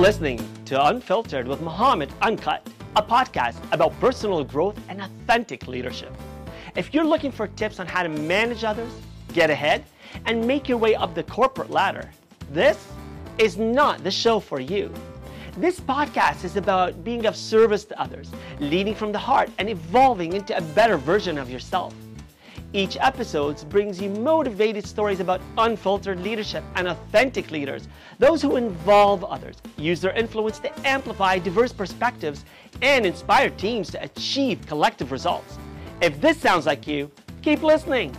listening to Unfiltered with Muhammad Uncut, a podcast about personal growth and authentic leadership. If you're looking for tips on how to manage others, get ahead, and make your way up the corporate ladder, this is not the show for you. This podcast is about being of service to others, leading from the heart, and evolving into a better version of yourself. Each episode brings you motivated stories about unfiltered leadership and authentic leaders, those who involve others, use their influence to amplify diverse perspectives, and inspire teams to achieve collective results. If this sounds like you, keep listening.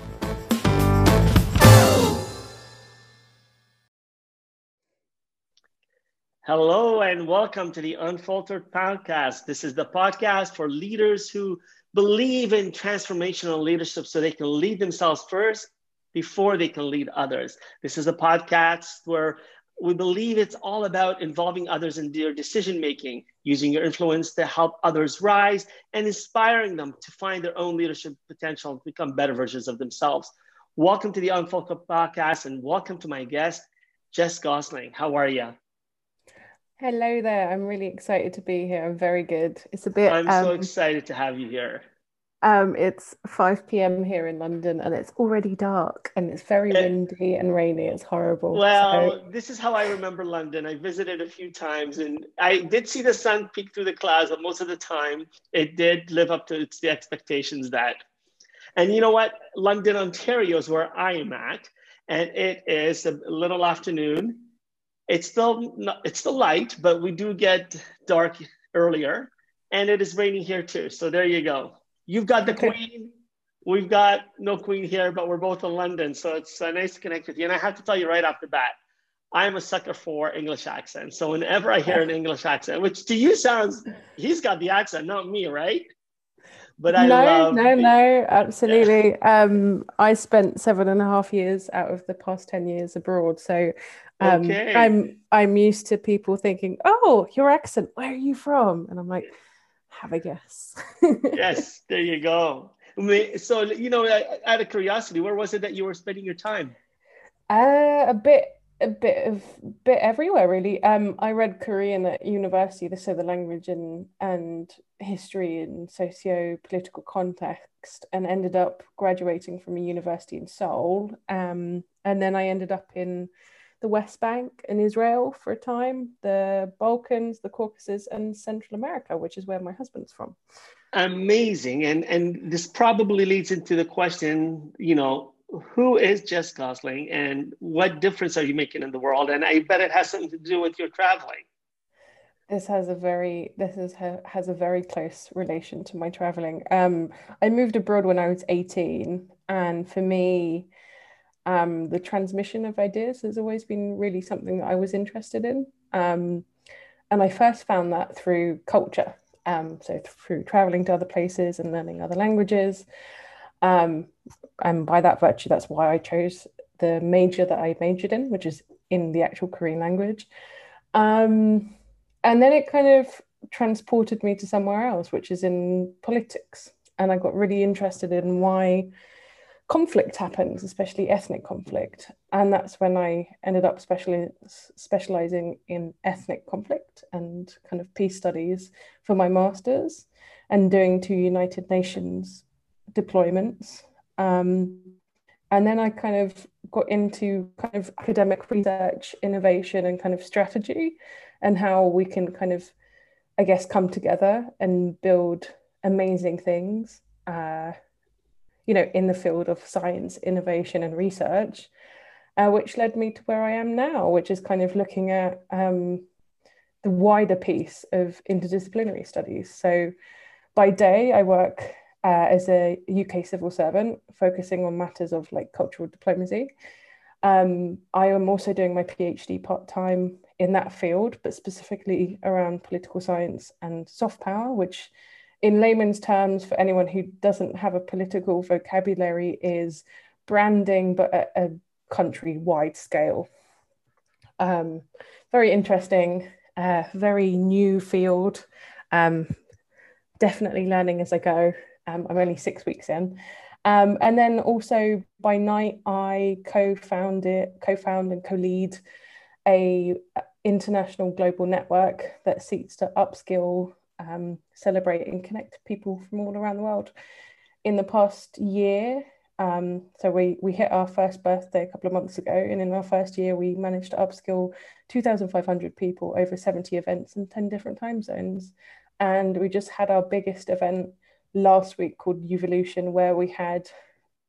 Hello and welcome to the Unfiltered Podcast. This is the podcast for leaders who believe in transformational leadership so they can lead themselves first before they can lead others. This is a podcast where we believe it's all about involving others in their decision making, using your influence to help others rise, and inspiring them to find their own leadership potential and become better versions of themselves. Welcome to the Unfiltered Podcast and welcome to my guest, Jess Gosling. How are you? Hello there. I'm really excited to be here. I'm very good. It's a bit. I'm um, so excited to have you here. Um, it's 5 p.m. here in London and it's already dark and it's very eh. windy and rainy. It's horrible. Well, so... this is how I remember London. I visited a few times and I did see the sun peek through the clouds, but most of the time it did live up to its, the expectations that. And you know what? London, Ontario is where I am at. And it is a little afternoon it's still not, it's still light, but we do get dark earlier, and it is raining here too. So there you go. You've got the queen. We've got no queen here, but we're both in London, so it's uh, nice to connect with you. And I have to tell you right off the bat, I'm a sucker for English accents. So whenever I hear an English accent, which to you sounds, he's got the accent, not me, right? But I no, love no, no, absolutely. Yeah. Um, I spent seven and a half years out of the past ten years abroad, so um, okay. I'm I'm used to people thinking, "Oh, your accent. Where are you from?" And I'm like, "Have a guess." yes, there you go. So you know, out of curiosity, where was it that you were spending your time? Uh, a bit, a bit of bit everywhere really. Um, I read Korean at university, so the language and and history and socio political context, and ended up graduating from a university in Seoul. Um, and then I ended up in the West Bank and Israel for a time, the Balkans, the Caucasus, and Central America, which is where my husband's from. Amazing. And and this probably leads into the question, you know, who is Jess Gosling and what difference are you making in the world? And I bet it has something to do with your traveling. This has a very this is has a very close relation to my traveling. Um, I moved abroad when I was 18, and for me, um, the transmission of ideas has always been really something that I was interested in. Um, and I first found that through culture. Um, so through traveling to other places and learning other languages. Um, and by that virtue, that's why I chose the major that I majored in, which is in the actual Korean language. Um, and then it kind of transported me to somewhere else, which is in politics. And I got really interested in why conflict happens, especially ethnic conflict. And that's when I ended up specially specializing in ethnic conflict and kind of peace studies for my master's and doing two United Nations deployments. Um, and then I kind of got into kind of academic research, innovation, and kind of strategy, and how we can kind of, I guess, come together and build amazing things. Uh, you know, in the field of science, innovation, and research, uh, which led me to where I am now, which is kind of looking at um, the wider piece of interdisciplinary studies. So, by day, I work uh, as a UK civil servant, focusing on matters of like cultural diplomacy. Um, I am also doing my PhD part time in that field, but specifically around political science and soft power, which in layman's terms, for anyone who doesn't have a political vocabulary, is branding, but at a country wide scale. Um, very interesting, uh, very new field. Um, definitely learning as I go. Um, I'm only six weeks in. Um, and then also by night, I co-founded, co-found and co-lead a international global network that seeks to upskill, um, celebrate, and connect people from all around the world. In the past year, um, so we we hit our first birthday a couple of months ago, and in our first year, we managed to upskill 2,500 people over 70 events in 10 different time zones. And we just had our biggest event last week called Evolution, where we had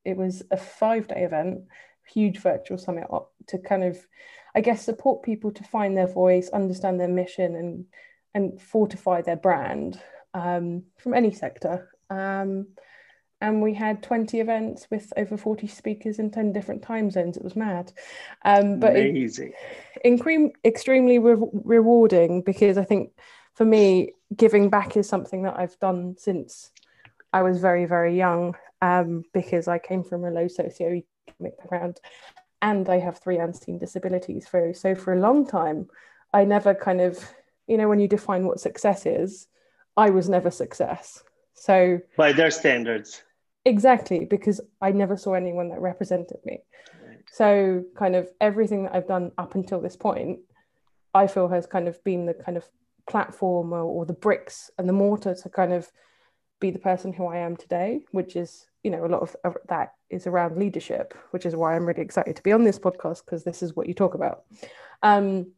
it was a five day event, huge virtual summit to kind of, I guess, support people to find their voice, understand their mission, and and fortify their brand um, from any sector. Um, and we had 20 events with over 40 speakers in 10 different time zones. It was mad. Um, but Amazing. It, extremely re- rewarding because I think for me, giving back is something that I've done since I was very, very young um, because I came from a low socioeconomic background and I have three unseen disabilities. For, so for a long time, I never kind of, you know, when you define what success is, I was never success. So by their standards. Exactly, because I never saw anyone that represented me. So kind of everything that I've done up until this point, I feel has kind of been the kind of platform or, or the bricks and the mortar to kind of be the person who I am today, which is, you know, a lot of, that is around leadership, which is why I'm really excited to be on this podcast because this is what you talk about. Um,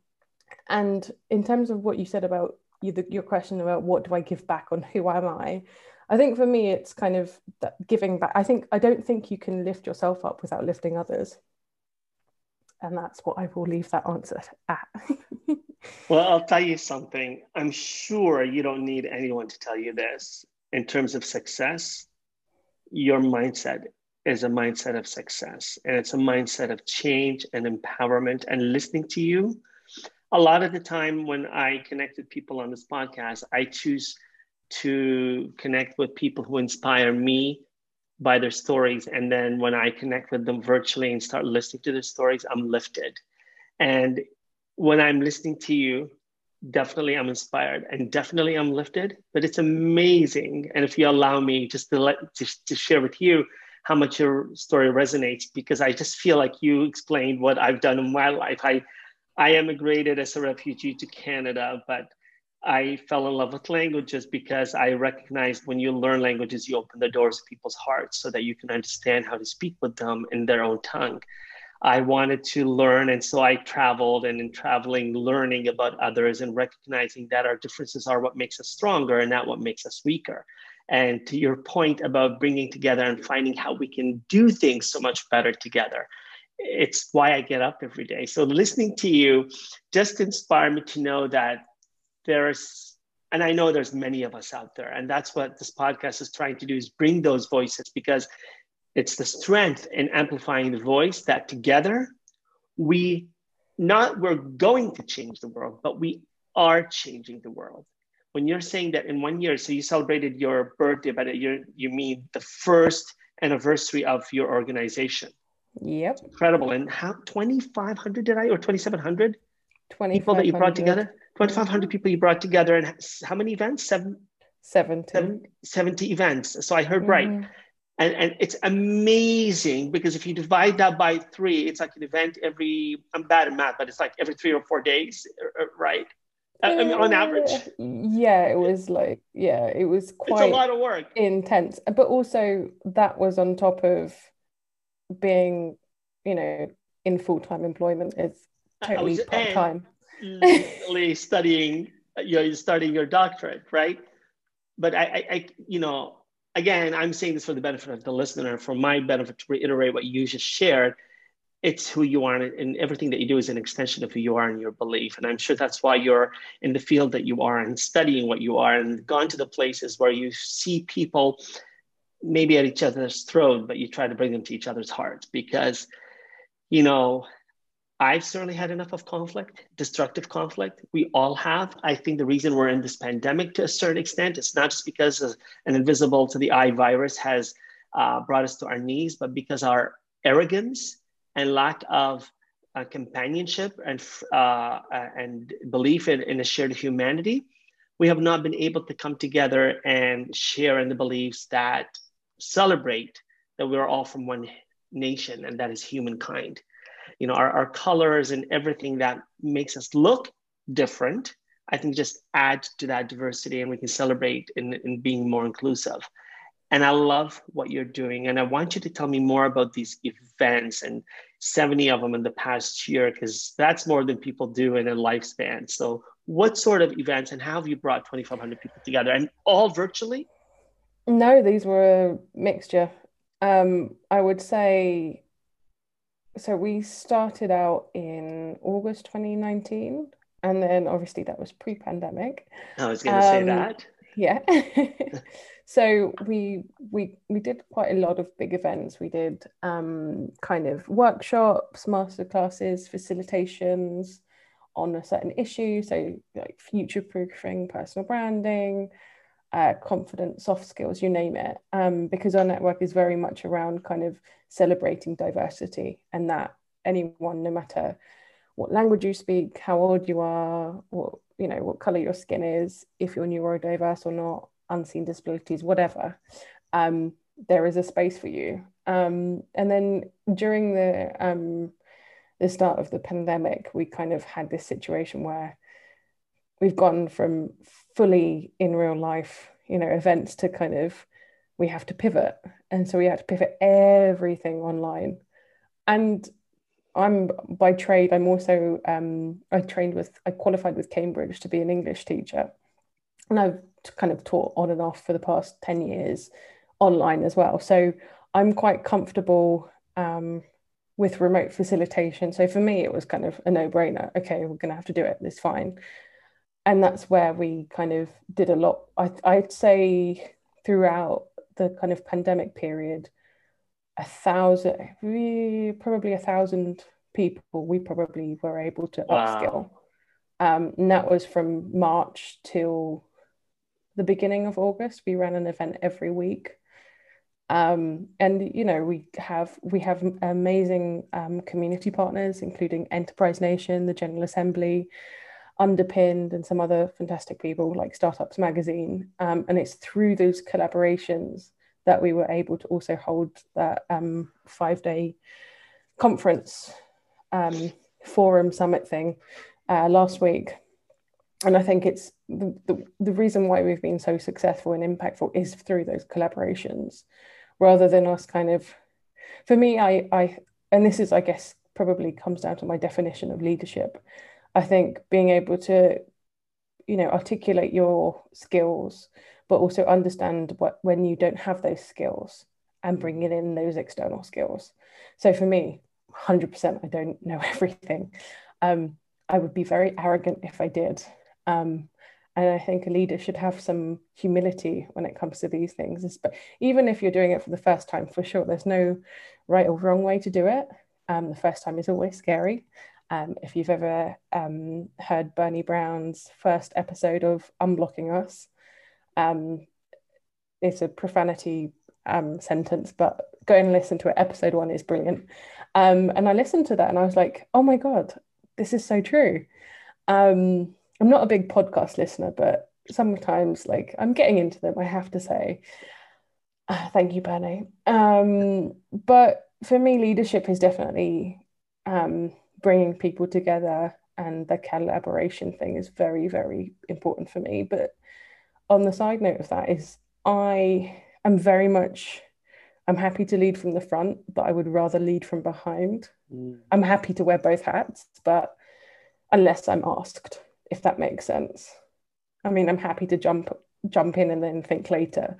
and in terms of what you said about you, the, your question about what do I give back on who am I, I think for me it's kind of giving back. I think I don't think you can lift yourself up without lifting others, and that's what I will leave that answer at. well, I'll tell you something. I'm sure you don't need anyone to tell you this in terms of success, your mindset is a mindset of success and it's a mindset of change and empowerment and listening to you. A lot of the time when I connect with people on this podcast, I choose to connect with people who inspire me by their stories. And then when I connect with them virtually and start listening to their stories, I'm lifted. And when I'm listening to you, definitely I'm inspired and definitely I'm lifted, but it's amazing. And if you allow me just to let to, to share with you how much your story resonates, because I just feel like you explained what I've done in my life. I I emigrated as a refugee to Canada, but I fell in love with languages because I recognized when you learn languages, you open the doors of people's hearts so that you can understand how to speak with them in their own tongue. I wanted to learn. And so I traveled and in traveling, learning about others and recognizing that our differences are what makes us stronger and not what makes us weaker. And to your point about bringing together and finding how we can do things so much better together, it's why I get up every day. So listening to you just inspired me to know that there's, and I know there's many of us out there, and that's what this podcast is trying to do is bring those voices because it's the strength in amplifying the voice that together we not we're going to change the world, but we are changing the world. When you're saying that in one year, so you celebrated your birthday, but you you mean the first anniversary of your organization. Yep. Incredible. And how 2,500 did I, or 2,700 people that you brought together? 2,500 people you brought together. And how many events? Seven? 70. Seven, 70 events. So I heard mm-hmm. right and, and it's amazing because if you divide that by three it's like an event every i'm bad at math but it's like every three or four days uh, uh, right I mean, on average yeah it was like yeah it was quite it's a lot of work intense but also that was on top of being you know in full-time employment it's totally part-time studying you're starting your doctorate right but I, I, I you know again, I'm saying this for the benefit of the listener, for my benefit to reiterate what you just shared. It's who you are, and everything that you do is an extension of who you are and your belief. And I'm sure that's why you're in the field that you are and studying what you are and gone to the places where you see people maybe at each other's throat, but you try to bring them to each other's hearts because, you know, I've certainly had enough of conflict, destructive conflict. We all have. I think the reason we're in this pandemic to a certain extent, it's not just because an invisible to the eye virus has uh, brought us to our knees, but because our arrogance and lack of uh, companionship and, uh, uh, and belief in, in a shared humanity, we have not been able to come together and share in the beliefs that celebrate that we're all from one nation and that is humankind you know, our, our colors and everything that makes us look different. I think just add to that diversity and we can celebrate in, in being more inclusive. And I love what you're doing. And I want you to tell me more about these events and 70 of them in the past year, because that's more than people do in a lifespan. So, what sort of events and how have you brought 2,500 people together and all virtually? No, these were a mixture. Um, I would say so we started out in August 2019, and then obviously that was pre-pandemic. I was going to um, say that. Yeah. so we we we did quite a lot of big events. We did um, kind of workshops, masterclasses, facilitations on a certain issue. So like future proofing, personal branding, uh, confident soft skills, you name it. Um, because our network is very much around kind of celebrating diversity and that anyone, no matter what language you speak, how old you are, what you know, what color your skin is, if you're neurodiverse or not, unseen disabilities, whatever, um, there is a space for you. Um, and then during the um, the start of the pandemic, we kind of had this situation where we've gone from fully in real life, you know, events to kind of we have to pivot. And so we had to pivot everything online. And I'm by trade, I'm also, um, I trained with, I qualified with Cambridge to be an English teacher. And I've kind of taught on and off for the past 10 years online as well. So I'm quite comfortable um, with remote facilitation. So for me, it was kind of a no brainer. Okay, we're going to have to do it. It's fine. And that's where we kind of did a lot. I, I'd say throughout the kind of pandemic period, a thousand, we, probably a thousand people, we probably were able to wow. upskill. Um, and that was from March till the beginning of August. We ran an event every week. Um, and you know we have we have amazing um, community partners, including Enterprise Nation, the General Assembly, Underpinned, and some other fantastic people like Startups Magazine. Um, and it's through those collaborations that we were able to also hold that um, five day conference um, forum summit thing uh, last week. And I think it's the, the, the reason why we've been so successful and impactful is through those collaborations rather than us kind of, for me, I, I, and this is, I guess, probably comes down to my definition of leadership. I think being able to, you know, articulate your skills, but also understand what when you don't have those skills and bringing in those external skills. So for me, 100%, I don't know everything. Um, I would be very arrogant if I did. Um, and I think a leader should have some humility when it comes to these things. But even if you're doing it for the first time, for sure, there's no right or wrong way to do it. Um, the first time is always scary. Um, if you've ever um, heard Brené Brown's first episode of Unlocking Us, um, it's a profanity um, sentence, but go and listen to it. Episode one is brilliant. Um, and I listened to that and I was like, oh my God, this is so true. Um, I'm not a big podcast listener, but sometimes like I'm getting into them, I have to say. Uh, thank you, Brené. But for me, leadership is definitely um, bringing people together, and the collaboration thing is very, very important for me. But on the side note of that is I am very much I'm happy to lead from the front, but I would rather lead from behind. Mm. I'm happy to wear both hats, but unless I'm asked, if that makes sense. I mean, I'm happy to jump jump in and then think later.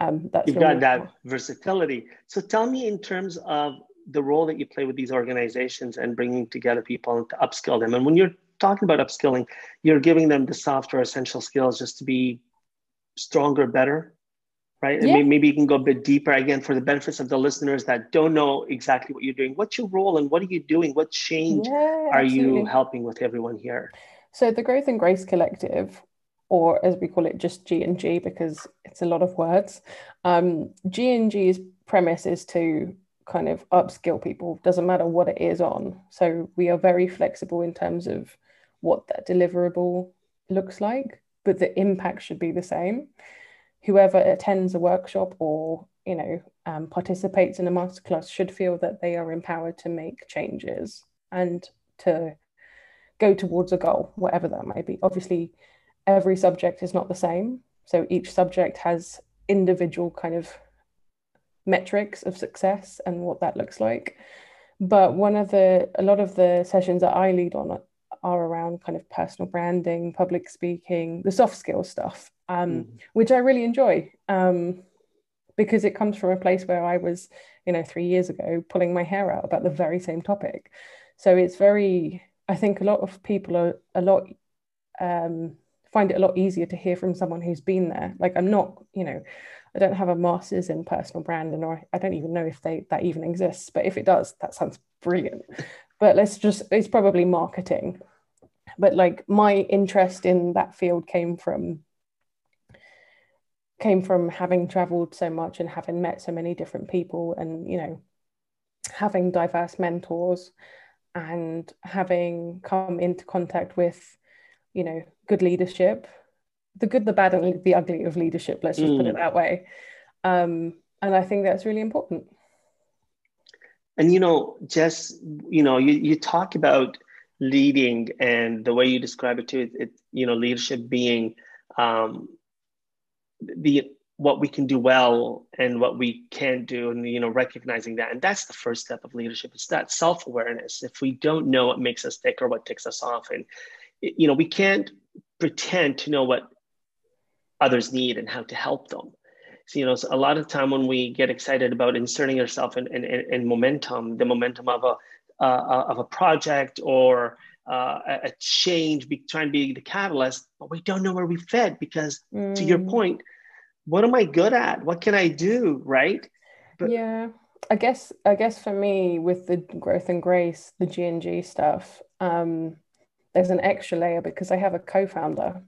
Um, that's You've got that versatility. So tell me in terms of the role that you play with these organizations and bringing together people to upskill them. And when you're talking about upskilling, you're giving them the software essential skills just to be stronger, better, right? Yeah. And maybe you can go a bit deeper again for the benefits of the listeners that don't know exactly what you're doing. What's your role and what are you doing? What change yeah, are you helping with everyone here? So the Growth and Grace Collective, or as we call it, just G and G because it's a lot of words. Um, G and G's premise is to kind of upskill people. Doesn't matter what it is on. So we are very flexible in terms of what that deliverable looks like but the impact should be the same. Whoever attends a workshop or you know um, participates in a masterclass should feel that they are empowered to make changes and to go towards a goal, whatever that may be. Obviously, every subject is not the same. So each subject has individual kind of metrics of success and what that looks like. But one of the, a lot of the sessions that I lead on are around kind of personal branding, public speaking, the soft skill stuff, um, mm. which I really enjoy um, because it comes from a place where I was, you know, three years ago pulling my hair out about the very same topic. So it's very, I think a lot of people are a lot um, find it a lot easier to hear from someone who's been there. Like I'm not, you know, I don't have a master's in personal branding, or I don't even know if they that even exists. But if it does, that sounds brilliant. But let's just it's probably marketing. But like my interest in that field came from came from having traveled so much and having met so many different people and you know having diverse mentors and having come into contact with you know good leadership the good the bad and the ugly of leadership let's just mm. put it mm. that way um, and i think that's really important and you know just you know you, you talk about leading and the way you describe it too it, it you know leadership being um, the what we can do well and what we can't do and you know recognizing that and that's the first step of leadership it's that self-awareness if we don't know what makes us tick or what ticks us off and you know we can't pretend to know what others need and how to help them so you know so a lot of time when we get excited about inserting ourselves in, in, in, momentum the momentum of a uh, of a project or uh, a change be, trying to be the catalyst but we don't know where we fit because mm. to your mm. point what am I good at? What can I do? Right. But, yeah. I guess I guess for me with the growth and grace, the G and G stuff, um, there's an extra layer because I have a co-founder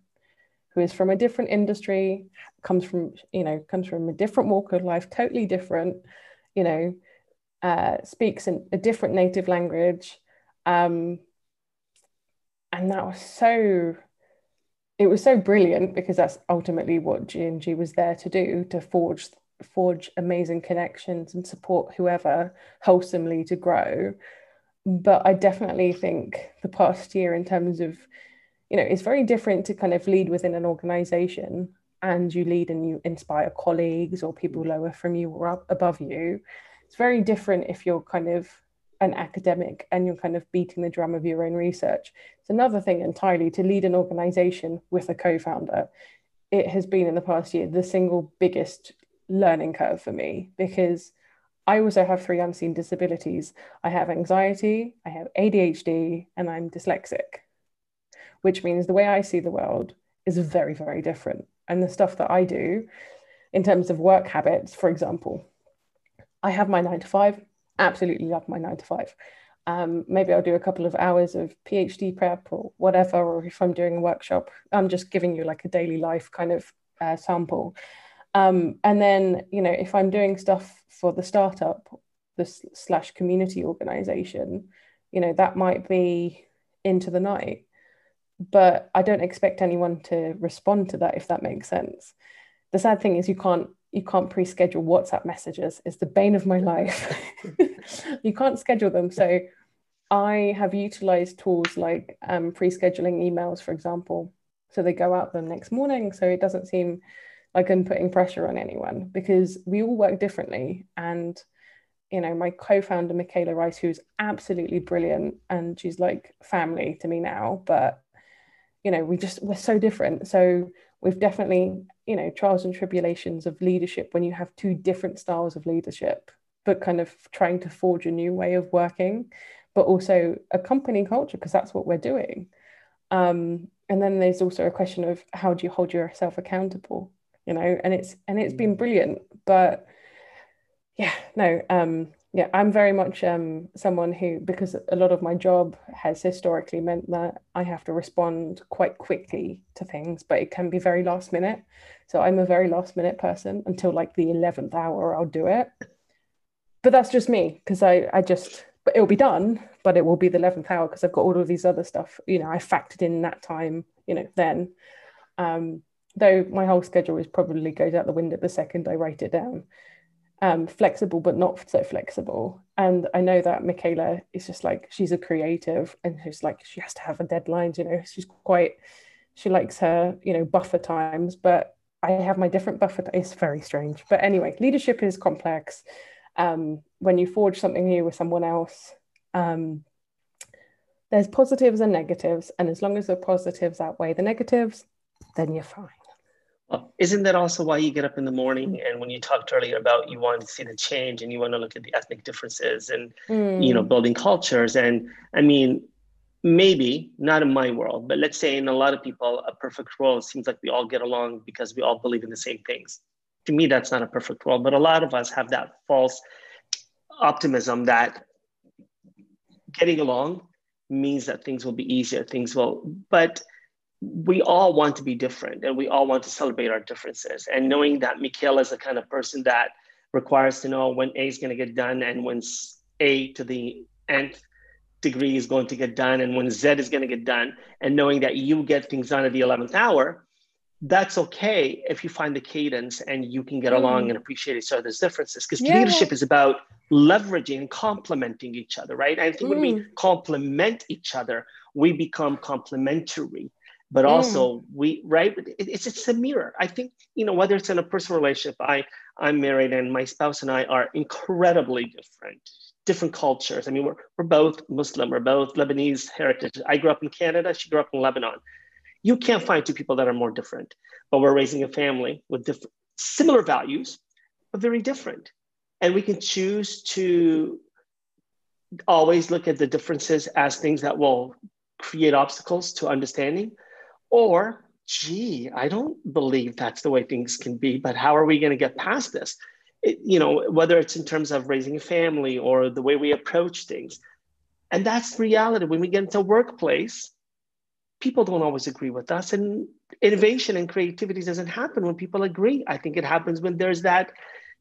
who is from a different industry, comes from you know comes from a different walk of life, totally different, you know, uh, speaks in a different native language, um, and that was so it was so brilliant because that's ultimately what G&G was there to do to forge forge amazing connections and support whoever wholesomely to grow. But I definitely think the past year in terms of you know it's very different to kind of lead within an organization and you lead and you inspire colleagues or people mm-hmm. lower from you or up above you it's very different if you're kind of an academic and you're kind of beating the drum of your own research. It's another thing entirely to lead an organization with a co founder. It has been in the past year the single biggest learning curve for me because I also have three unseen disabilities. I have anxiety, I have ADHD, and I'm dyslexic, which means the way I see the world is very, very different. And the stuff that I do in terms of work habits, for example, I have my nine to five, absolutely love my nine to five. Um, maybe I'll do a couple of hours of PhD prep or whatever, or if I'm doing a workshop, I'm just giving you like a daily life kind of uh, sample. Um, and then, you know, if I'm doing stuff for the startup, the slash community organization, you know, that might be into the night. But I don't expect anyone to respond to that if that makes sense. The sad thing is you can't you can't pre-schedule WhatsApp messages. It's the bane of my life. you can't schedule them. So I have utilized tools like um, pre-scheduling emails, for example. So they go out the next morning. So it doesn't seem like I'm putting pressure on anyone because we all work differently. And, you know, my co-founder, Michaela Rice, who's absolutely brilliant and she's like family to me now, but, you know, we just, we're so different. So we've definitely you know trials and tribulations of leadership when you have two different styles of leadership but kind of trying to forge a new way of working but also a company culture because that's what we're doing. Um, and then there's also a question of how do you hold yourself accountable you know? And it's and it's been brilliant but yeah no um yeah, I'm very much um, someone who, because a lot of my job has historically meant that I have to respond quite quickly to things, but it can be very last minute. So I'm a very last minute person until like the 11th hour, I'll do it. But that's just me because I, I just, but it'll be done, but it will be the 11th hour because I've got all of these other stuff, you know, I factored in that time, you know, then. Um, though my whole schedule is probably goes out the window the second I write it down um, flexible but not so flexible and I know that Michaela is just like she's a creative and she's like she has to have a deadline, you know, she's quite she likes her, you know, buffer times, but I have my different buffer. It's very strange. But anyway, leadership is complex. Um, when you forge something new with someone else, um, there's positives and negatives. And as long as the positives outweigh the negatives, then you're fine. Isn't that also why you get up in the morning and when you talked earlier about you want to see the change and you want to look at the ethnic differences and mm. you know building cultures and I mean maybe not in my world but let's say in a lot of people a perfect world seems like we all get along because we all believe in the same things to me that's not a perfect world but a lot of us have that false optimism that getting along means that things will be easier things will but we all want to be different and we all want to celebrate our differences. And knowing that Michaela is the kind of person that requires to know when A is going to get done and when A to the nth degree is going to get done and when Z is going to get done, and knowing that you get things done at the 11th hour, that's okay if you find the cadence and you can get mm. along and appreciate each other's differences. Because yeah. leadership is about leveraging and complementing each other, right? I think mm. when we mm. complement each other, we become complementary but mm. also we right it's it's a mirror. I think you know whether it's in a personal relationship i i'm married and my spouse and i are incredibly different different cultures. I mean we're, we're both muslim we're both lebanese heritage. I grew up in canada she grew up in lebanon. You can't find two people that are more different but we're raising a family with different similar values but very different. And we can choose to always look at the differences as things that will create obstacles to understanding or, gee, I don't believe that's the way things can be, but how are we going to get past this? It, you know, whether it's in terms of raising a family or the way we approach things. And that's reality. When we get into workplace, people don't always agree with us. And innovation and creativity doesn't happen when people agree. I think it happens when there's that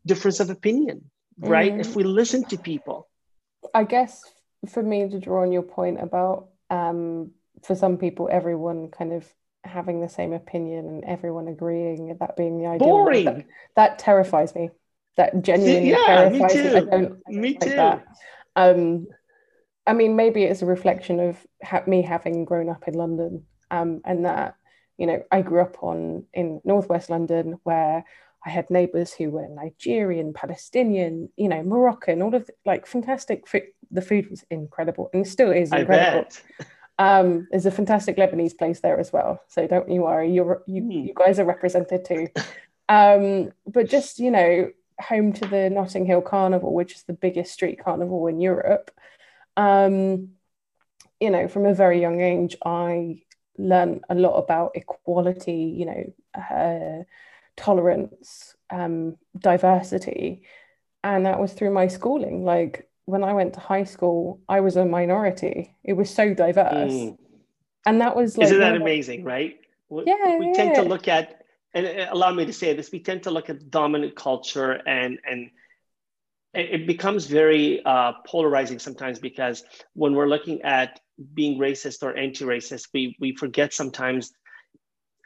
difference of opinion, right? Mm. If we listen to people. I guess for me to draw on your point about um, for some people, everyone kind of having the same opinion and everyone agreeing, that being the ideal. Boring. That, that, terrifies me. That genuinely yeah, terrifies me. Too. Me, I don't, I me like too. That. Um, I mean, maybe it's a reflection of ha- me having grown up in London, um, and that you know I grew up on in northwest London where I had neighbors who were Nigerian, Palestinian, you know, Moroccan, all of the, like fantastic food. The food was incredible and still is incredible. Um, there's a fantastic Lebanese place there as well, so don't you worry. You're you, mm. you guys are represented too. Um, but just you know, home to the Notting Hill Carnival, which is the biggest street carnival in Europe. Um, you know, from a very young age, I learned a lot about equality. You know, uh, tolerance, um, diversity, and that was through my schooling. Like when I went to high school, I was a minority. It was so diverse. Mm. And that was like Isn't that amazing, right? We, yeah. We yeah. tend to look at and allow me to say this, we tend to look at dominant culture and and it becomes very uh, polarizing sometimes because when we're looking at being racist or anti-racist, we we forget sometimes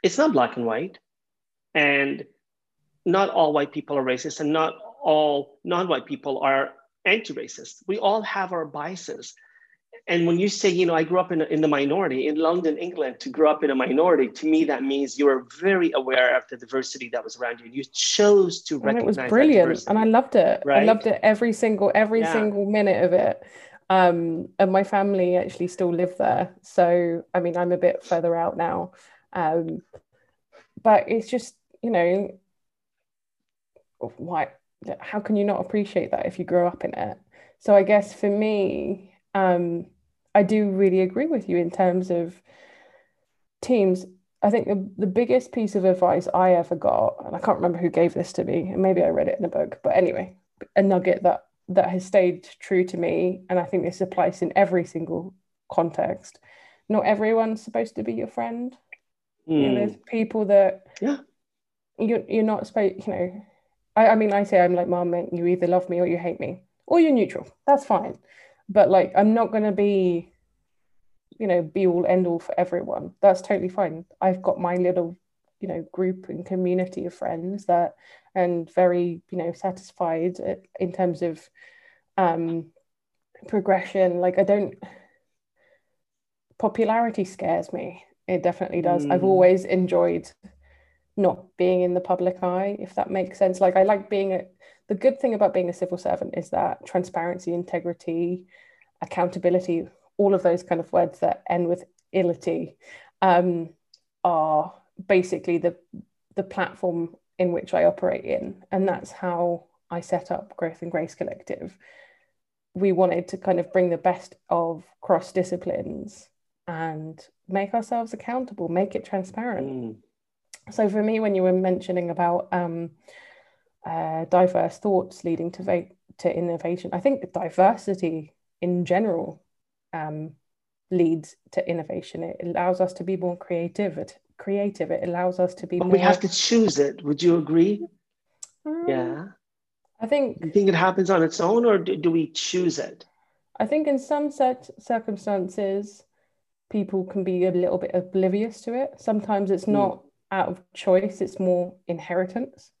it's not black and white, and not all white people are racist, and not all non-white people are anti-racist. We all have our biases. And when you say, you know, I grew up in, in the minority in London, England, to grow up in a minority, to me, that means you were very aware of the diversity that was around you. You chose to recognize and it was brilliant. And I loved it. Right? I loved it every single, every yeah. single minute of it. Um, and my family actually still live there. So, I mean, I'm a bit further out now. Um, but it's just, you know, why how can you not appreciate that if you grow up in it? So I guess for me, um, I do really agree with you in terms of teams. I think the, the biggest piece of advice I ever got, and I can't remember who gave this to me, and maybe I read it in a book, but anyway, a nugget that that has stayed true to me, and I think this applies in every single context. Not everyone's supposed to be your friend. Mm. You know, there's hmm. people that yeah. you're you're not supposed, you know, I, I mean, I say I'm like, mom, you either love me or you hate me, or you're neutral. That's fine. But like, I'm not going to be, you know, be all end all for everyone. That's totally fine. I've got my little, you know, group and community of friends that, and very, you know, satisfied in terms of, um, progression. Like I don't popularity scares me. It definitely does. Mm. I've always enjoyed not being in the public eye, if that makes sense. Like I like being a the good thing about being a civil servant is that transparency, integrity, accountability, all of those kind of words that end with ility um, are basically the the platform in which I operate in. And that's how I set up Growth and Grace Collective. We wanted to kind of bring the best of cross disciplines and make ourselves accountable, make it transparent. Mm. So for me, when you were mentioning about um, uh, diverse thoughts leading to va- to innovation, I think diversity in general um, leads to innovation. It allows us to be more creative. It, creative. It allows us to be. But more... we have to choose it. Would you agree? Um, yeah. I think. You think it happens on its own, or do, do we choose it? I think in some set circumstances, people can be a little bit oblivious to it. Sometimes it's hmm. not mm. Out of choice; it's more inheritance,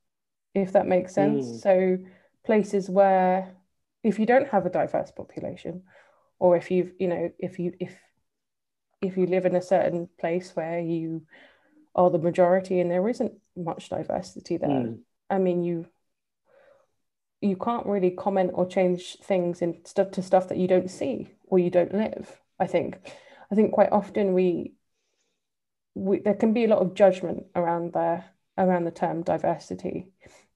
if that makes sense. Mm. So places where, if you don't have a diverse population, or if you've you know if you if if you live in a certain place where you are the majority and there isn't much diversity there mm. i mean you you can't really comment or change things in stuff to stuff that you don't see or you don't live i think i think quite often we we there can be a lot of judgment around there around the term diversity.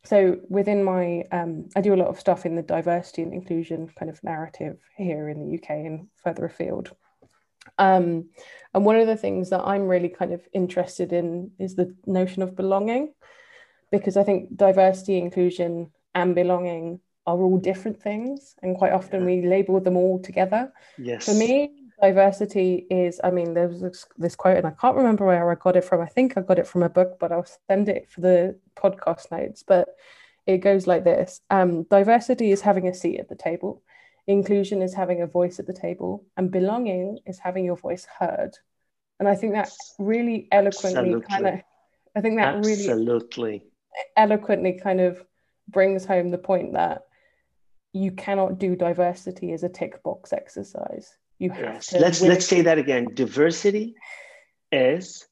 So within my um, i do a lot of stuff in the diversity and inclusion kind of narrative here in the uk and further afield. Um, and one of the things that i'm really kind of interested in is the notion of belonging because i think diversity inclusion and belonging are all different things and quite often we label them all together. Yes. for me diversity is i mean there was this, this, quote and i can't remember where i got it from. I think i got it from a book but i'll send it for the podcast notes. But it goes like this. Um, diversity is having a seat at the table. Inclusion is having a voice at the table. And belonging is having your voice heard. And i think that really eloquently kind of i think that absolutely. really eloquently kind of brings home the point that you cannot do diversity as a tick box exercise you have yes. to let's let's say that again. Diversity is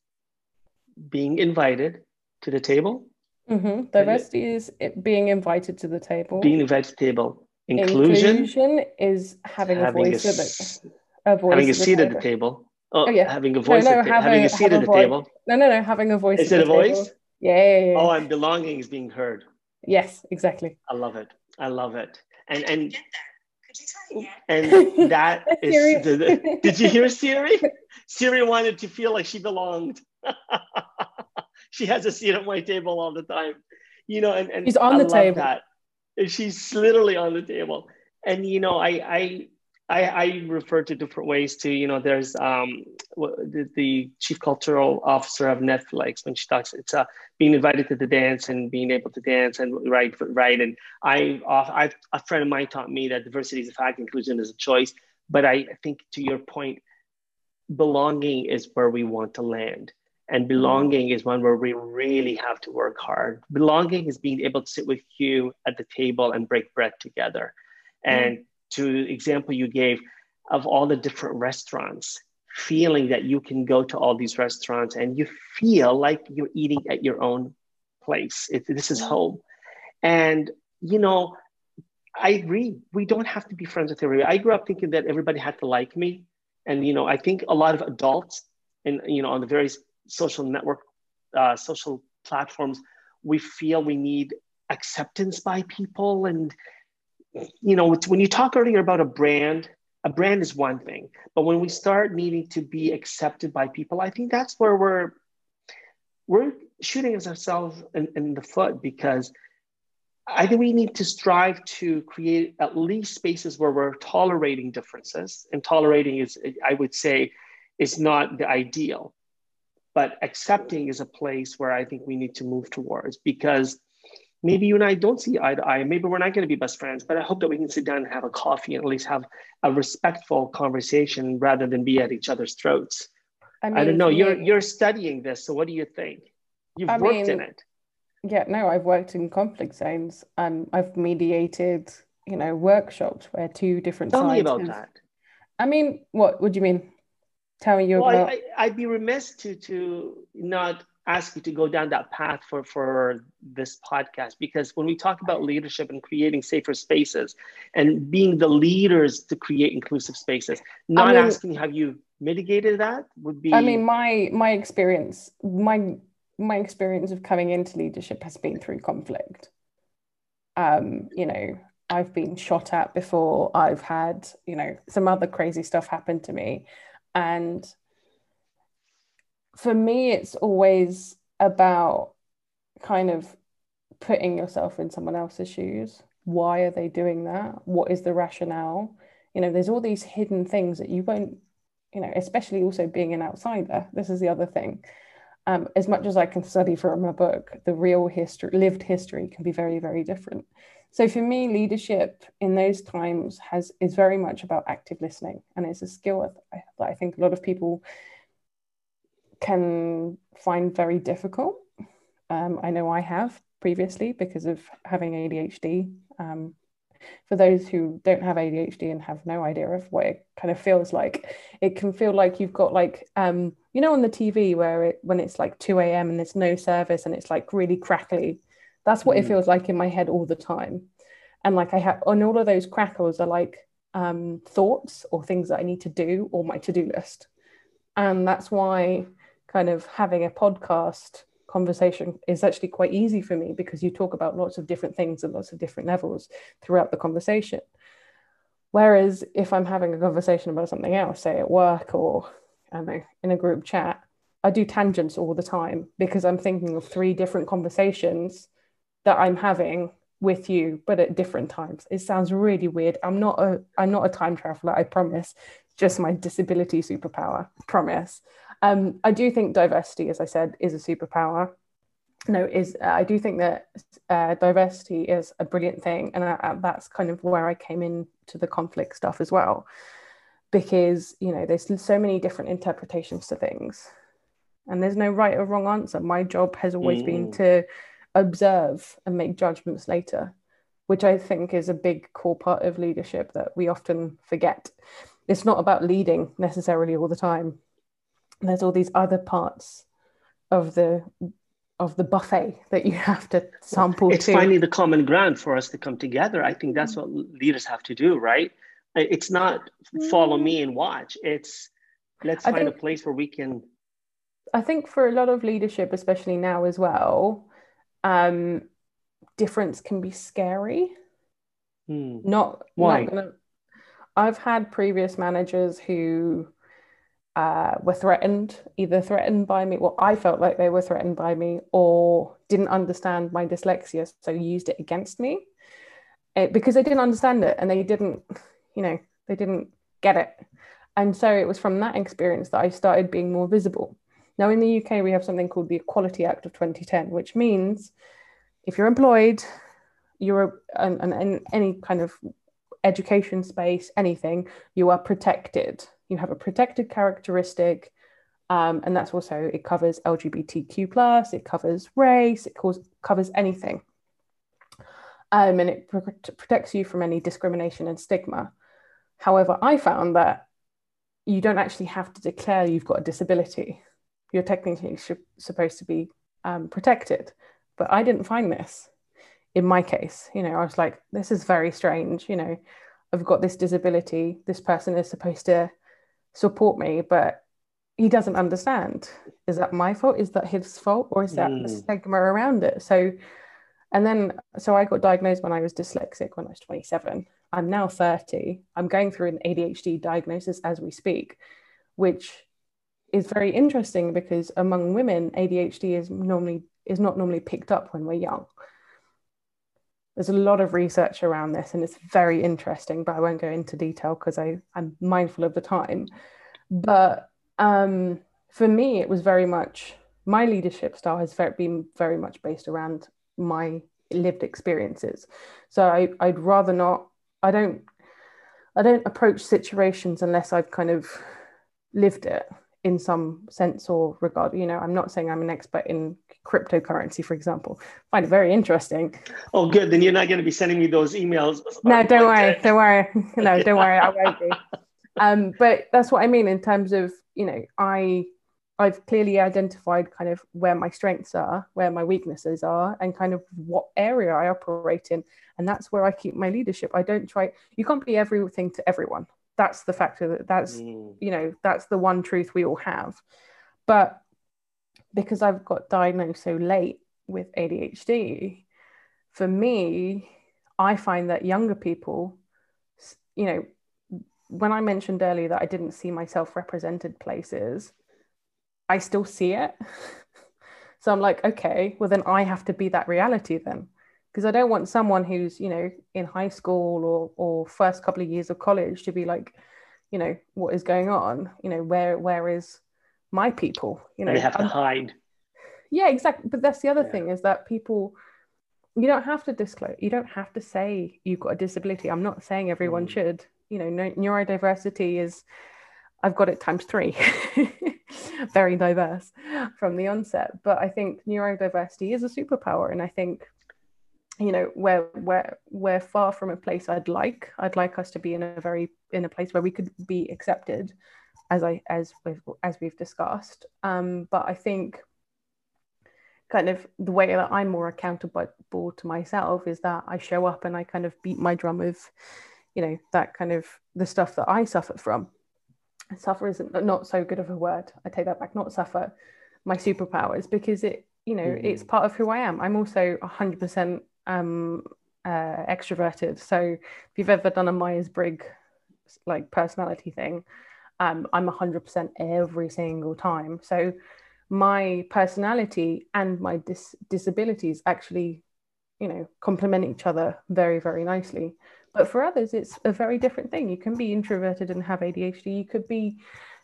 being invited to the table. Mm-hmm. diversity is being invited to the table. Being invited to the table. Inclusion, inclusion is having, having a voice a, a, voice having a seat at the table. oh, oh, yeah. having a voice no, no, at having, having a seat at the table. No no no having a voice is it a voice table. Yeah, yeah, yeah, oh and belonging is being heard. Yes exactly. I love it. I love it. And and and that is the, did you hear Siri? Siri wanted to feel like she belonged. she has a seat at my table all the time, you know, and, and she's on I the table. That. She's literally on the table. And you know, I I I, I refer to different ways to, you know, there's um, the, the, chief cultural officer of Netflix when she talks, it's uh, being invited to the dance and being able to dance and right, right. And I, I, a friend of mine taught me that diversity is a fact, inclusion is a choice. But I think to your point, belonging is where we want to land. And belonging is one where we really have to work hard. Belonging is being able to sit with you at the table and break bread together. And to example you gave of all the different restaurants feeling that you can go to all these restaurants and you feel like you're eating at your own place. It, this is home. And you know i agree. We don't have to be friends with everybody. I grew up thinking that everybody had to like me. And you know i think a lot of adults and you know on the various social network uh, social platforms we feel we need acceptance by people and you know, when you talk earlier about a brand, a brand is one thing, but when we start needing to be accepted by people, I think that's where we're we're shooting ourselves in, in the foot because I think we need to strive to create at least spaces where we're tolerating differences, and tolerating is, I would say, is not the ideal, but accepting is a place where I think we need to move towards because maybe you and I don't see eye to eye. Maybe we're not going to be best friends, but I hope that we can sit down and have a coffee and at least have a respectful conversation rather than be at each other's throats. I, mean, I don't know. You're you're studying this, so what do you think? You've I worked mean, in it. Yeah, no, I've worked in conflict zones. Um, I've mediated you know, workshops where two different Tell sides. me about that. I mean, what would you mean? Tell me you Well, about. I, I, I'd be remiss to to not ask you to go down that path for for this podcast because when we talk about leadership and creating safer spaces and being the leaders to create inclusive spaces, not mean- asking have you mitigated that would be. I mean, my my experience, my my experience of coming into leadership has been through conflict. Um, you know, I've been shot at before. I've had, you know, some other crazy stuff happen to me, and for me, it's always about kind of putting yourself in someone else's shoes. Why are they doing that? What is the rationale? You know, there's all these hidden things that you won't you know, especially also being an outsider. This is the other thing. Um, as much as I can study from a book, the real history, lived history, can be very, very different. So for me, leadership in those times has is very much about active listening, and it's a skill that I, that I think a lot of people can find very difficult. Um, I know I have previously because of having ADHD. Um, for those who don't have ADHD and have no idea of what it kind of feels like, it can feel like you've got like um, you know on the TV where it when it's like 2 a.m. and there's no service and it's like really crackly. That's what it Mm. feels like in my head all the time. And like I have on all of those crackles are like um, thoughts or things that I need to do or my to-do list. And that's why kind of having a podcast conversation is actually quite easy for me because you talk about lots of different things at lots of different levels throughout the conversation. Whereas if I'm having a conversation about something else, say at work or know, in a group chat, I do tangents all the time because I'm thinking of three different conversations that I'm having with you, but at different times. It sounds really weird. I'm not a I'm not a time traveler, I promise. Just my disability superpower, promise. Um, I do think diversity, as I said, is a superpower. No, is I do think that uh, diversity is a brilliant thing, and I, that's kind of where I came into the conflict stuff as well, because you know there's so many different interpretations to things, and there's no right or wrong answer. My job has always been Mm. to observe and make judgments later, which I think is a big core part of leadership that we often forget. It's not about leading necessarily all the time there's all these other parts of the of the buffet that you have to sample it's too. finding the common ground for us to come together. I think that's what leaders have to do, right? It's not follow me and watch. It's let's I find a place where we can. I think for a lot of leadership, especially now as well, um, difference can be scary. Hmm. Not Why? Not gonna, I've had previous managers who uh, were threatened, either threatened by me, well, I felt like they were threatened by me, or didn't understand my dyslexia, so used it against me it, because they didn't understand it and they didn't, you know, they didn't get it. And so it was from that experience that I started being more visible. Now, in the UK, we have something called the Equality Act of 2010, which means if you're employed, you're in and, and any kind of education space, anything, you are protected. You have a protected characteristic. Um, and that's also, it covers LGBTQ, plus, it covers race, it covers anything. Um, and it pro- protects you from any discrimination and stigma. However, I found that you don't actually have to declare you've got a disability. You're technically sh- supposed to be um, protected. But I didn't find this in my case. You know, I was like, this is very strange. You know, I've got this disability. This person is supposed to support me, but he doesn't understand. Is that my fault? Is that his fault? Or is that the Mm. stigma around it? So, and then, so I got diagnosed when I was dyslexic when I was 27. I'm now 30. I'm going through an ADHD diagnosis as we speak, which is very interesting because among women, ADHD is normally is not normally picked up when we're young. There's a lot of research around this, and it's very interesting, but I won't go into detail because I'm mindful of the time. But um, for me, it was very much my leadership style has been very much based around my lived experiences. So I, I'd rather not. I don't. I don't approach situations unless I've kind of lived it. In some sense or regard. You know, I'm not saying I'm an expert in cryptocurrency, for example. I find it very interesting. Oh, good. Then you're not going to be sending me those emails. No, don't worry. Don't worry. No, don't worry. I won't be. Um, but that's what I mean in terms of, you know, I I've clearly identified kind of where my strengths are, where my weaknesses are, and kind of what area I operate in. And that's where I keep my leadership. I don't try, you can't be everything to everyone. That's the factor that that's, mm. you know, that's the one truth we all have. But because I've got diagnosed so late with ADHD, for me, I find that younger people, you know, when I mentioned earlier that I didn't see myself represented places, I still see it. so I'm like, okay, well, then I have to be that reality then. Because I don't want someone who's, you know, in high school or, or first couple of years of college to be like, you know, what is going on? You know, where where is my people? You know, they have to hide. Yeah, exactly. But that's the other yeah. thing is that people you don't have to disclose you don't have to say you've got a disability i'm not saying everyone mm. should you know neurodiversity is i've got it times three very diverse from the onset. But I think neurodiversity is a superpower, and I think you know we're we're we're far from a place I'd like. I'd like us to be in a very in a place where we could be accepted, as I as we've as we've discussed. Um, but I think kind of the way that I'm more accountable to myself is that I show up and I kind of beat my drum of, you know, that kind of the stuff that I suffer from suffer isn't not so good of a word. I take that back. Not suffer my superpowers because it, you know, mm-hmm. it's part of who I am. I'm also 100% um, uh, extroverted. So if you've ever done a Myers Briggs like personality thing, um, I'm 100% every single time. So my personality and my dis- disabilities actually, you know, complement each other very, very nicely. But for others, it's a very different thing. You can be introverted and have ADHD. You could be,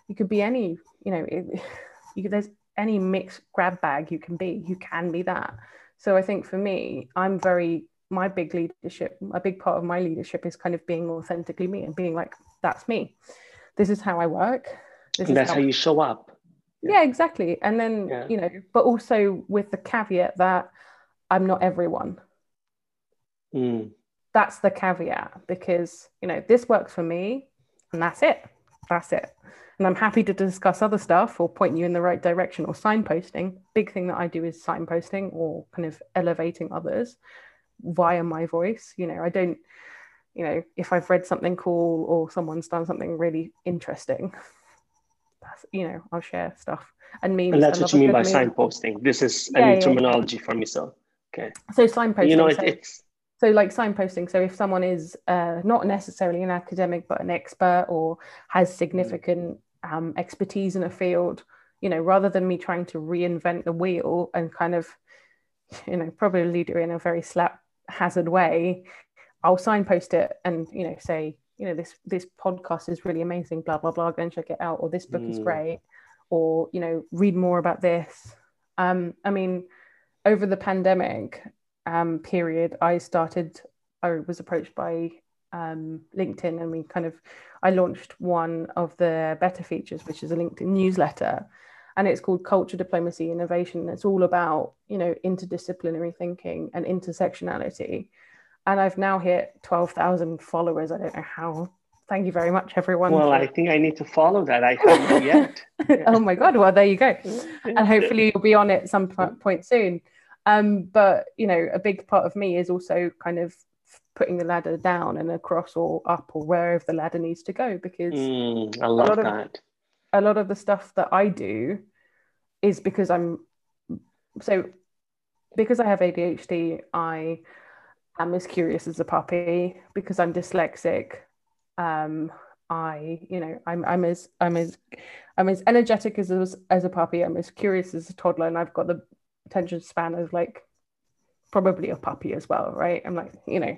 you could be any, you know, it, you there's any mixed grab bag you can be. You can be that. So I think for me, I'm very my big leadership, a big part of my leadership is kind of being authentically me and being like, that's me. This is how I work. This and that's how, how you show up. Yeah, yeah exactly. And then, yeah. you know, but also with the caveat that I'm not everyone. Mm that's the caveat because you know this works for me and that's it that's it and i'm happy to discuss other stuff or point you in the right direction or signposting. Big thing that i do is signposting or kind of elevating others via my voice. You know i don't you know if i've read something cool or someone's done something really interesting that's you know i'll share stuff and memes and that's what you mean by signposting. This is yeah, a new yeah, terminology yeah. for me so okay. So signposting you know it, so, it's so like signposting so if someone is uh, not necessarily an academic but an expert or has significant um, expertise in a field you know rather than me trying to reinvent the wheel and kind of you know probably do it in a very slap hazard way i'll signpost it and you know say you know this this podcast is really amazing blah blah blah go and check it out or this book mm. is great or you know read more about this um i mean over the pandemic um, period, I started, I was approached by um, LinkedIn and we kind of, I launched one of the better features, which is a LinkedIn newsletter. And it's called Culture Diplomacy Innovation. It's all about, you know, interdisciplinary thinking and intersectionality. And I've now hit 12,000 followers. I don't know how thank you very much, everyone. Well, I think I need to follow that. I haven't yet. oh my God. Well, there you go. And hopefully you'll be on it some point soon. Um, but you know, a big part of me is also kind of putting the ladder down and across or up or wherever the ladder needs to go because mm, a lot that. Of, a lot of the stuff that I do is because I'm so because I have ADHD, I am as curious as a puppy because I'm dyslexic. Um, I, you know, I'm I'm as I'm as I'm as energetic as as a puppy. I'm as curious as a toddler, and I've got the attention span of like probably a puppy as well, right? I'm like, you know,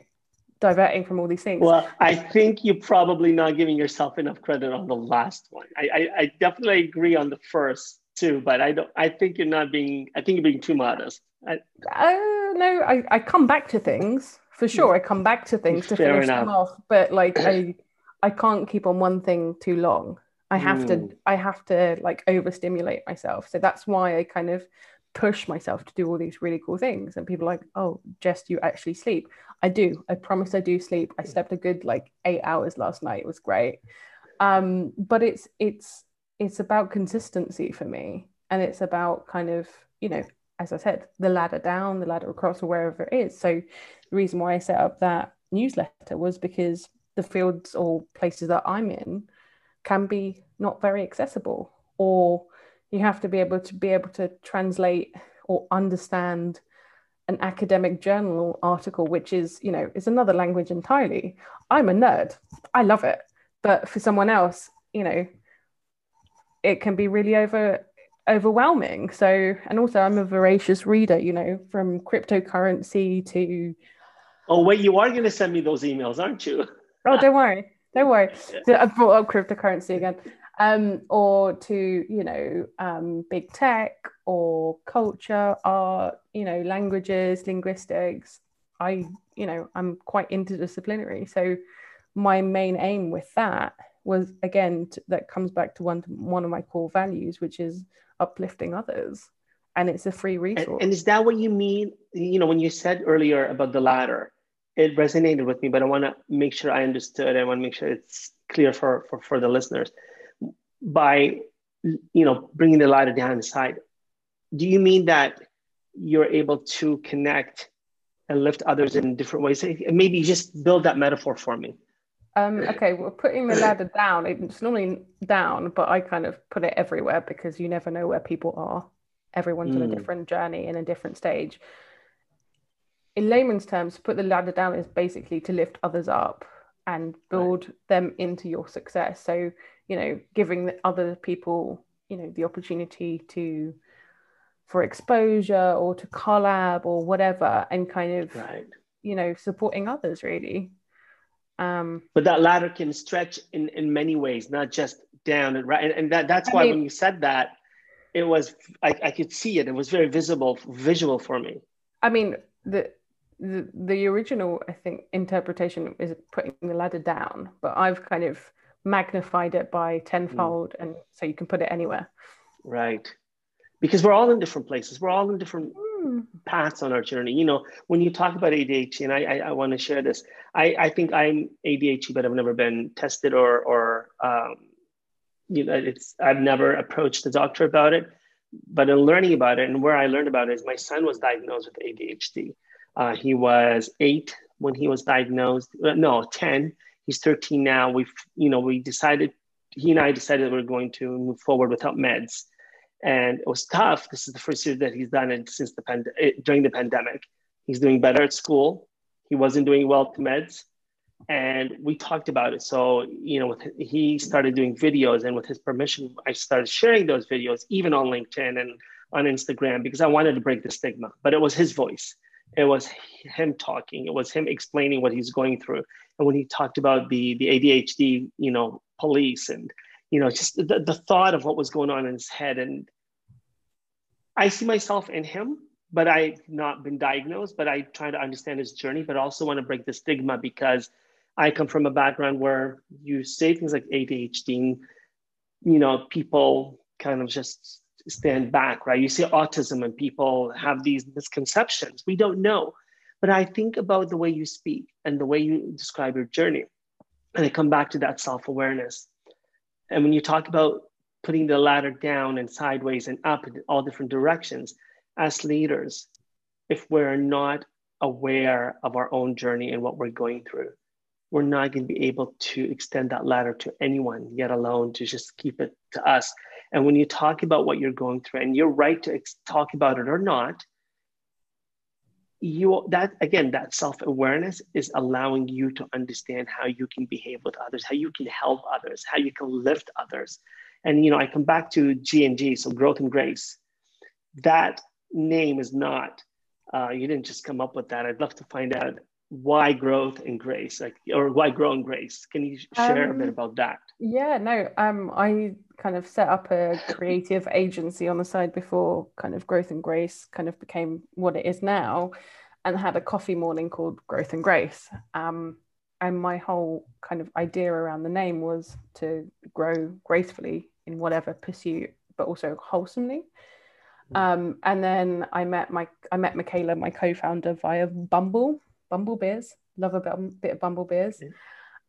diverting from all these things. Well, I think you're probably not giving yourself enough credit on the last one. I, I, I definitely agree on the first two, but I don't. I think you're not being. I think you're being too modest. I, uh, no, I, I come back to things for sure. I come back to things to finish enough. them off, but like I, I can't keep on one thing too long. I have mm. to I have to like overstimulate myself. So that's why I kind of push myself to do all these really cool things. And people are like, oh, Jess, you actually sleep. I do. I promise I do sleep. I slept a good like eight hours last night. It was great. Um, but it's it's it's about consistency for me. And it's about kind of, you know, as I said, the ladder down, the ladder across, or wherever it is. So the reason why I set up that newsletter was because the fields or places that I'm in can be not very accessible, or you have to be able to be able to translate or understand an academic journal article, which is, you know, is another language entirely. I'm a nerd. I love it. But for someone else, you know, it can be really over overwhelming. So, and also I'm a voracious reader, you know, from cryptocurrency to. Oh, wait, you are going to send me those emails, aren't you? oh, don't worry. Don't worry. I brought up cryptocurrency again. Um, or to, you know, um, big tech or culture, art, you know, languages, linguistics. I, you know, I'm quite interdisciplinary. So my main aim with that was again to, that comes back to one one of my core values, which is uplifting others and it's a free resource. And, and, is that what you mean? You know, when you said earlier about the ladder, it resonated with me, but I want to make sure I understood. I want to make sure it's clear for, for, for the listeners. By, you know, bringing the ladder down inside, do you mean that you're able to connect and lift others in different ways? Maybe just build that metaphor for me. Um, okay, well, putting the ladder down, it's normally down, but I kind of put it everywhere because you never know where people are. Everyone's mm. on a hmm. different journey in a different stage. In layman's terms, put the ladder down is basically to lift others up and build right. them into your success. So, you know, giving other people, you know, the opportunity to for exposure or to collab or whatever and kind of right. you know supporting others really um, but that ladder can stretch in, in many ways, not just down and right. And, and that, that's I why mean, when you said that, it was I, I could see it. It was very visible, visual for me. I mean, the the, the original I think interpretation is putting the ladder down, but I've kind of magnified it by tenfold, mm. and so you can put it anywhere. Right, because we're all in different places. We're all in different paths on our journey. You know, when you talk about ADHD, and I, I, I want to share this, I, I think I'm ADHD, but I've never been tested or, or um, you know, it's I've never approached the doctor about it. But in learning about it, and where I learned about it is my son was diagnosed with ADHD. Uh, he was eight when he was diagnosed. Uh, no, ten. He's 13 now. We've, you know, we decided, he and I decided we we're going to move forward without meds and it was tough. This is the first year that he's done it since the pand- eh, during the pandemic. He's doing better at school. He wasn't doing well to meds, and we talked about it. So you know, with, he started doing videos, and with his permission, I started sharing those videos, even on LinkedIn and on Instagram, because I wanted to break the stigma. But it was his voice. It was him talking. It was him explaining what he's going through. And when he talked about the the ADHD, you know, police and you know, just the, the thought of what was going on in his head. And I see myself in him, but I've not been diagnosed, but I try to understand his journey, but also want to break the stigma because I come from a background where you say things like ADHD, you know, people kind of just stand back, right? You see autism and people have these misconceptions. We don't know. But I think about the way you speak and the way you describe your journey. And I come back to that self awareness. And when you talk about putting the ladder down and sideways and up in all different directions, as leaders, if we're not aware of our own journey and what we're going through, we're not going to be able to extend that ladder to anyone, yet alone to just keep it to us. And when you talk about what you're going through, and you're right to ex- talk about it or not, you that again that self-awareness is allowing you to understand how you can behave with others how you can help others how you can lift others. And you know i come back to g and g so growth and grace. That name is not uh, you didn't just come up with that. I'd love to find out why growth and grace like or why grow and grace. Can you share um, a bit um, about that? yeah no um i kind of set up a creative agency on the side before kind of growth and grace kind of became what it is now and had a coffee morning called growth and grace um, and my whole kind of idea around the name was to grow gracefully in whatever pursuit, but also wholesomely. Mm. Um, and then I met my I met Michaela, my co-founder, via Bumble, Bumble Beers. Love a bit, of Bumble Beers.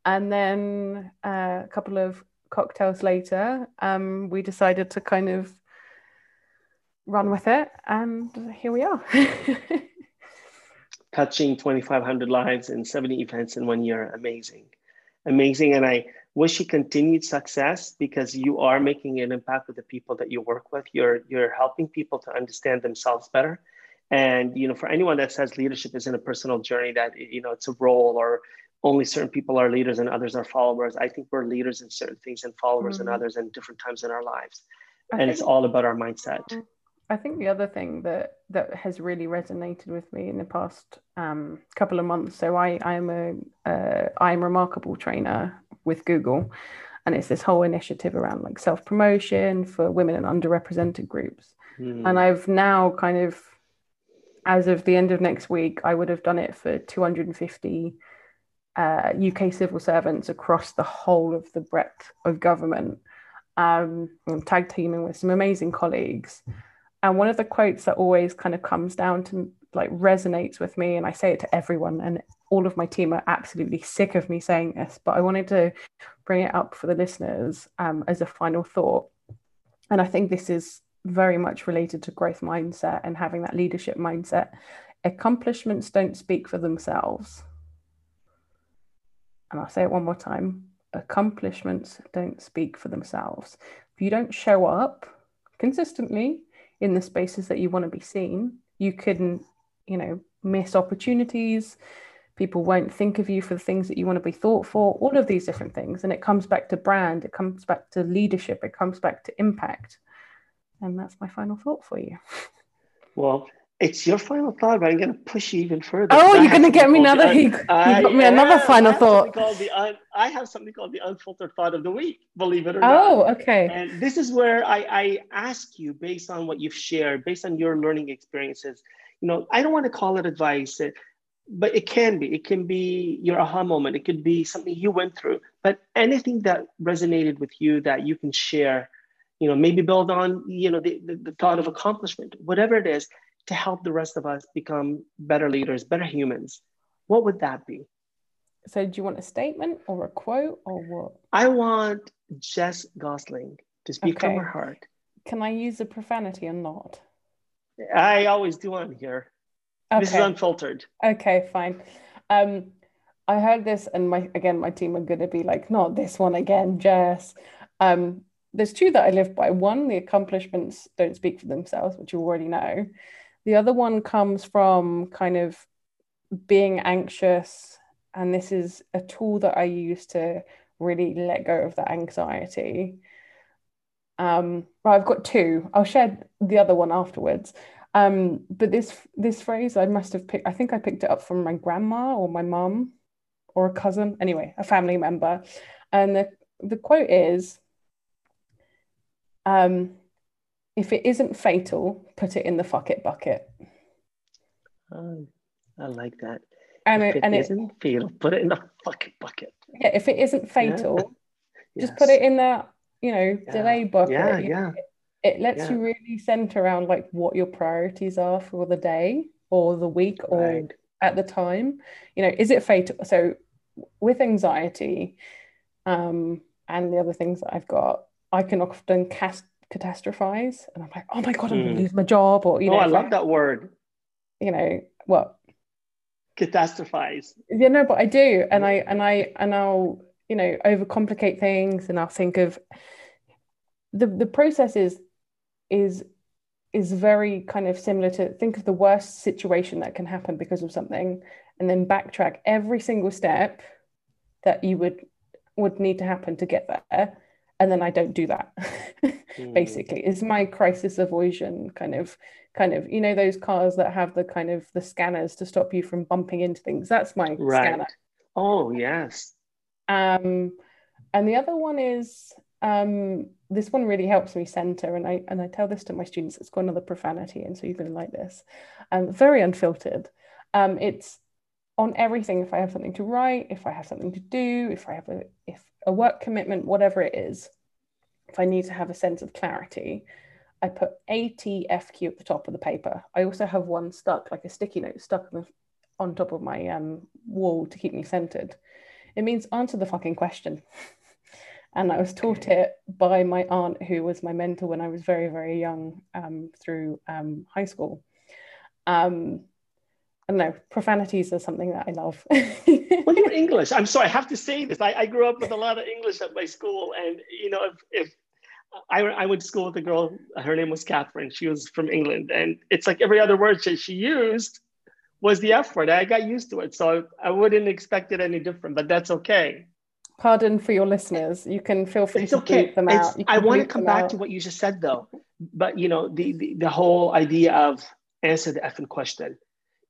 And then uh, a couple of cocktails later, um, we decided to kind of run with it, and here we are. Touching 2,500 lives and 70 events in one year, amazing, amazing. And I wish you continued success because you are making an impact with the people that you work with. You're you're helping people to understand themselves better. And you know, for anyone that says leadership isn't a personal journey, that you know it's a role or only certain people are leaders and others are followers. I think we're leaders in certain things and followers mm-hmm. in others and different times in our lives. I and it's all about our mindset. I think the other thing that that has really resonated with me in the past um, couple of months. So I I am a uh, I am remarkable trainer with Google, and it's this whole initiative around like self promotion for women and underrepresented groups. Mm. And I've now kind of, as of the end of next week, I would have done it for 250 uh, UK civil servants across the whole of the breadth of government. Um, I'm tag teaming with some amazing colleagues. And one of the quotes that always kind of comes down to like resonates with me, and I say it to everyone, and all of my team are absolutely sick of me saying this, but I wanted to bring it up for the listeners um, as a final thought. And I think this is very much related to growth mindset and having that leadership mindset. Accomplishments don't speak for themselves. And I'll say it one more time accomplishments don't speak for themselves. If you don't show up consistently in the spaces that you want to be seen, you can, you know, miss opportunities, people won't think of you for the things that you want to be thought for all of these different things. And it comes back to brand it comes back to leadership it comes back to impact. And that's my final thought for you. Well it's your final thought but i'm going to push you even further oh you're going to get me another you got me another final I thought. un, i have something called the unfiltered thought of the week believe it or oh, not. Oh okay. And this is where I, I ask you based on what you've shared based on your learning experiences you know i don't want to call it advice eh, but it can be. It can be your aha moment. It could be something you went through. But anything that resonated with you that you can share you know maybe build on you know the, the, the, thought of accomplishment whatever it is to help the rest of us become better leaders better humans what would that be so do you want a statement or a quote or what i want jess gosling to speak okay. from her heart can i use a profanity or not i always do on here Okay. This is unfiltered. Okay, fine. Um, I heard this, and my again, my team are going to be like, not this one again, Jess. Um, there's two that I live by. One, the accomplishments don't speak for themselves, which you already know. The other one comes from kind of being anxious, and this is a tool that I use to really let go of that anxiety. Um, well, I've got two. I'll share the other one afterwards. Um, but this this phrase I must have picked. I think I picked it up from my grandma or my mum or a cousin. Anyway, a family member, and the the quote is, um, "If it isn't fatal, put it in the fuck it bucket." Oh, I like that. And if it, and isn't it, fatal, put it in the fuck it bucket. Yeah, if it isn't fatal, yeah. just yes. put it in that you know yeah. delay bucket. Yeah, yeah. Know, it lets you really center around like what your priorities are for the day or the week or right. at the time you know is it fatal so with anxiety um and the other things that i've got i can often cast catastrophize. And i'm like oh my god i'm gonna hmm. lose my job or you know oh, i love that word. you know what? Catastrophize. Yeah no but i do. And i and i and i'll you know overcomplicate things and i'll think of the the process is is is very kind of similar to think of the worst situation that can happen because of something and then backtrack every single step that you would would need to happen to get there and then i don't do that mm. basically is my crisis avoidance kind of kind of you know those cars that have the kind of the scanners to stop you from bumping into things that's my right. scanner oh yes um and the other one is um, this one really helps me center, and I and I tell this to my students. It's got another profanity, and so you're going to like this. Um, very unfiltered. Um, it's on everything if I have something to write, if I have something to do, if I have a if a work commitment, whatever it is, if I need to have a sense of clarity, I put ATFQ at the top of the paper. I also have one stuck, like a sticky note stuck on, the, on top of my um, wall to keep me centered. It means answer the fucking question. and I was taught it by my aunt, who was my mentor when I was very, very young um, through um, high school. Um, I don't know, profanities are something that I love. well, you're English. I'm sorry, I have to say this. I, I, grew up with a lot of English at my school. And, you know, if, if I, I went to school with a girl, her name was Catherine. She was from England. And it's like every other word that she used was the F word. I got used to it. So I wouldn't expect it any different, but that's okay. Pardon for your listeners. You can feel free it's to okay. them out. I want to come back out. to what you just said, though. But, you know, the, the, the whole idea of answer the effing question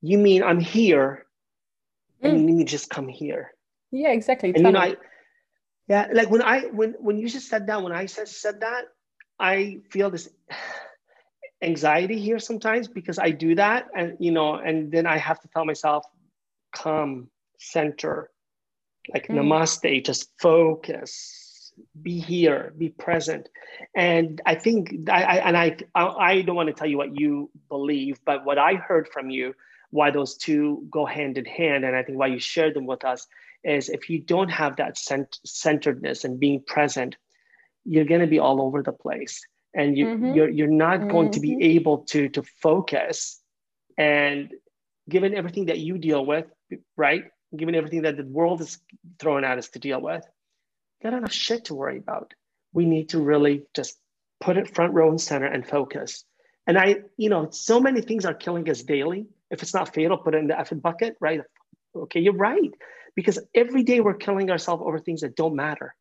you mean I'm here mm. and you need to just come here. Yeah, exactly. And Tell you know, I, yeah, like when I when when you just said that, when I said said that, I feel this anxiety here sometimes because I do that, and you know, and then I have to tell myself, come, center, like mm. namaste, just focus, be here, be present. And I think I, I and I I don't want to tell you what you believe, but what I heard from you why those two go hand in hand. And I think why you share them with us is if you don't have that cent- centeredness and being present, you're going to be all over the place and you, mm-hmm. you're, you're not mm-hmm. going to be mm-hmm. able to, to focus and given everything that you deal with, right? Given everything that the world is throwing at us to deal with, got enough shit to worry about. We need to really just put it front row and center and focus. And I, you know, so many things are killing us daily if it's not fatal, put it in the effort bucket, right? Okay, you're right. Because every day we're killing ourselves over things that don't matter.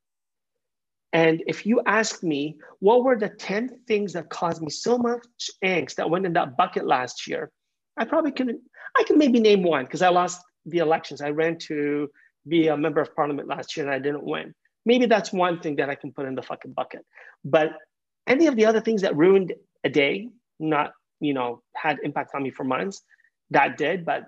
And if you ask me, what were the 10 things that caused me so much angst that went in that bucket last year? I probably can, I can maybe name one because I lost the elections. I ran to be a member of parliament last year and I didn't win. Maybe that's one thing that I can put in the fucking bucket. But any of the other things that ruined a day, not, you know, had impact on me for months, that did, but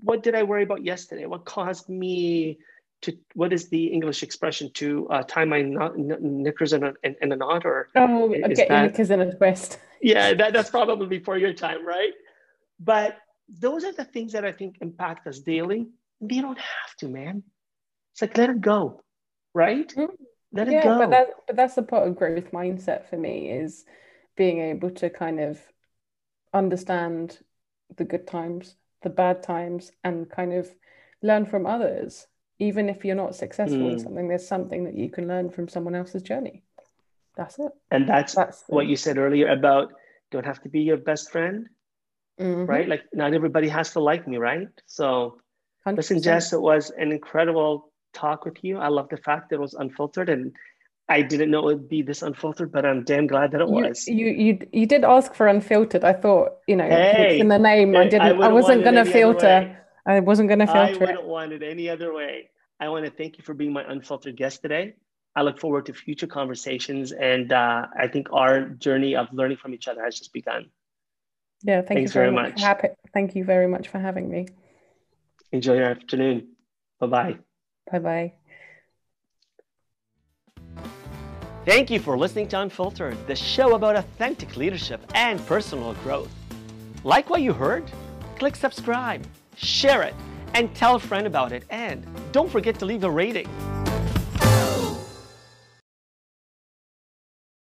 what did I worry about yesterday? What caused me to, what is the English expression to uh, tie my knot, knickers in a, in, in a knot or? Oh, get your knickers in a twist. Yeah, that, that's probably before your time, right? But those are the things that I think impact us daily. They don't have to, man. It's like, let it go, right? Mm. Let yeah, it go. But, that, but that's the part of growth mindset for me is being able to kind of understand the good times, the bad times, and kind of learn from others. Even if you're not successful mm. in hmm. something, there's something that you can learn from someone else's journey. That's it. And that's, that's what you said earlier about don't have to be your best friend, mm-hmm. right? Like not everybody has to like me, right? So 100%. listen, Jess, it was an incredible talk with you. I love the fact that it was unfiltered and I didn't know it would be this unfiltered, but I'm damn glad that it was. You you you did ask for unfiltered. I thought, you know, hey, in the name. I didn't. I, I wasn't going to filter. I wasn't going to filter. I wouldn't it. want it any other way. I want to thank you for being my unfiltered guest today. I look forward to future conversations, and uh, I think our journey of learning from each other has just begun. Yeah, thank Thanks you very, very much. much. Thank you very much for having me. Enjoy your afternoon. Bye bye. Bye bye. Thank you for listening to Unfiltered, the show about authentic leadership and personal growth. Like what you heard? Click subscribe, share it, and tell a friend about it. And don't forget to leave a rating.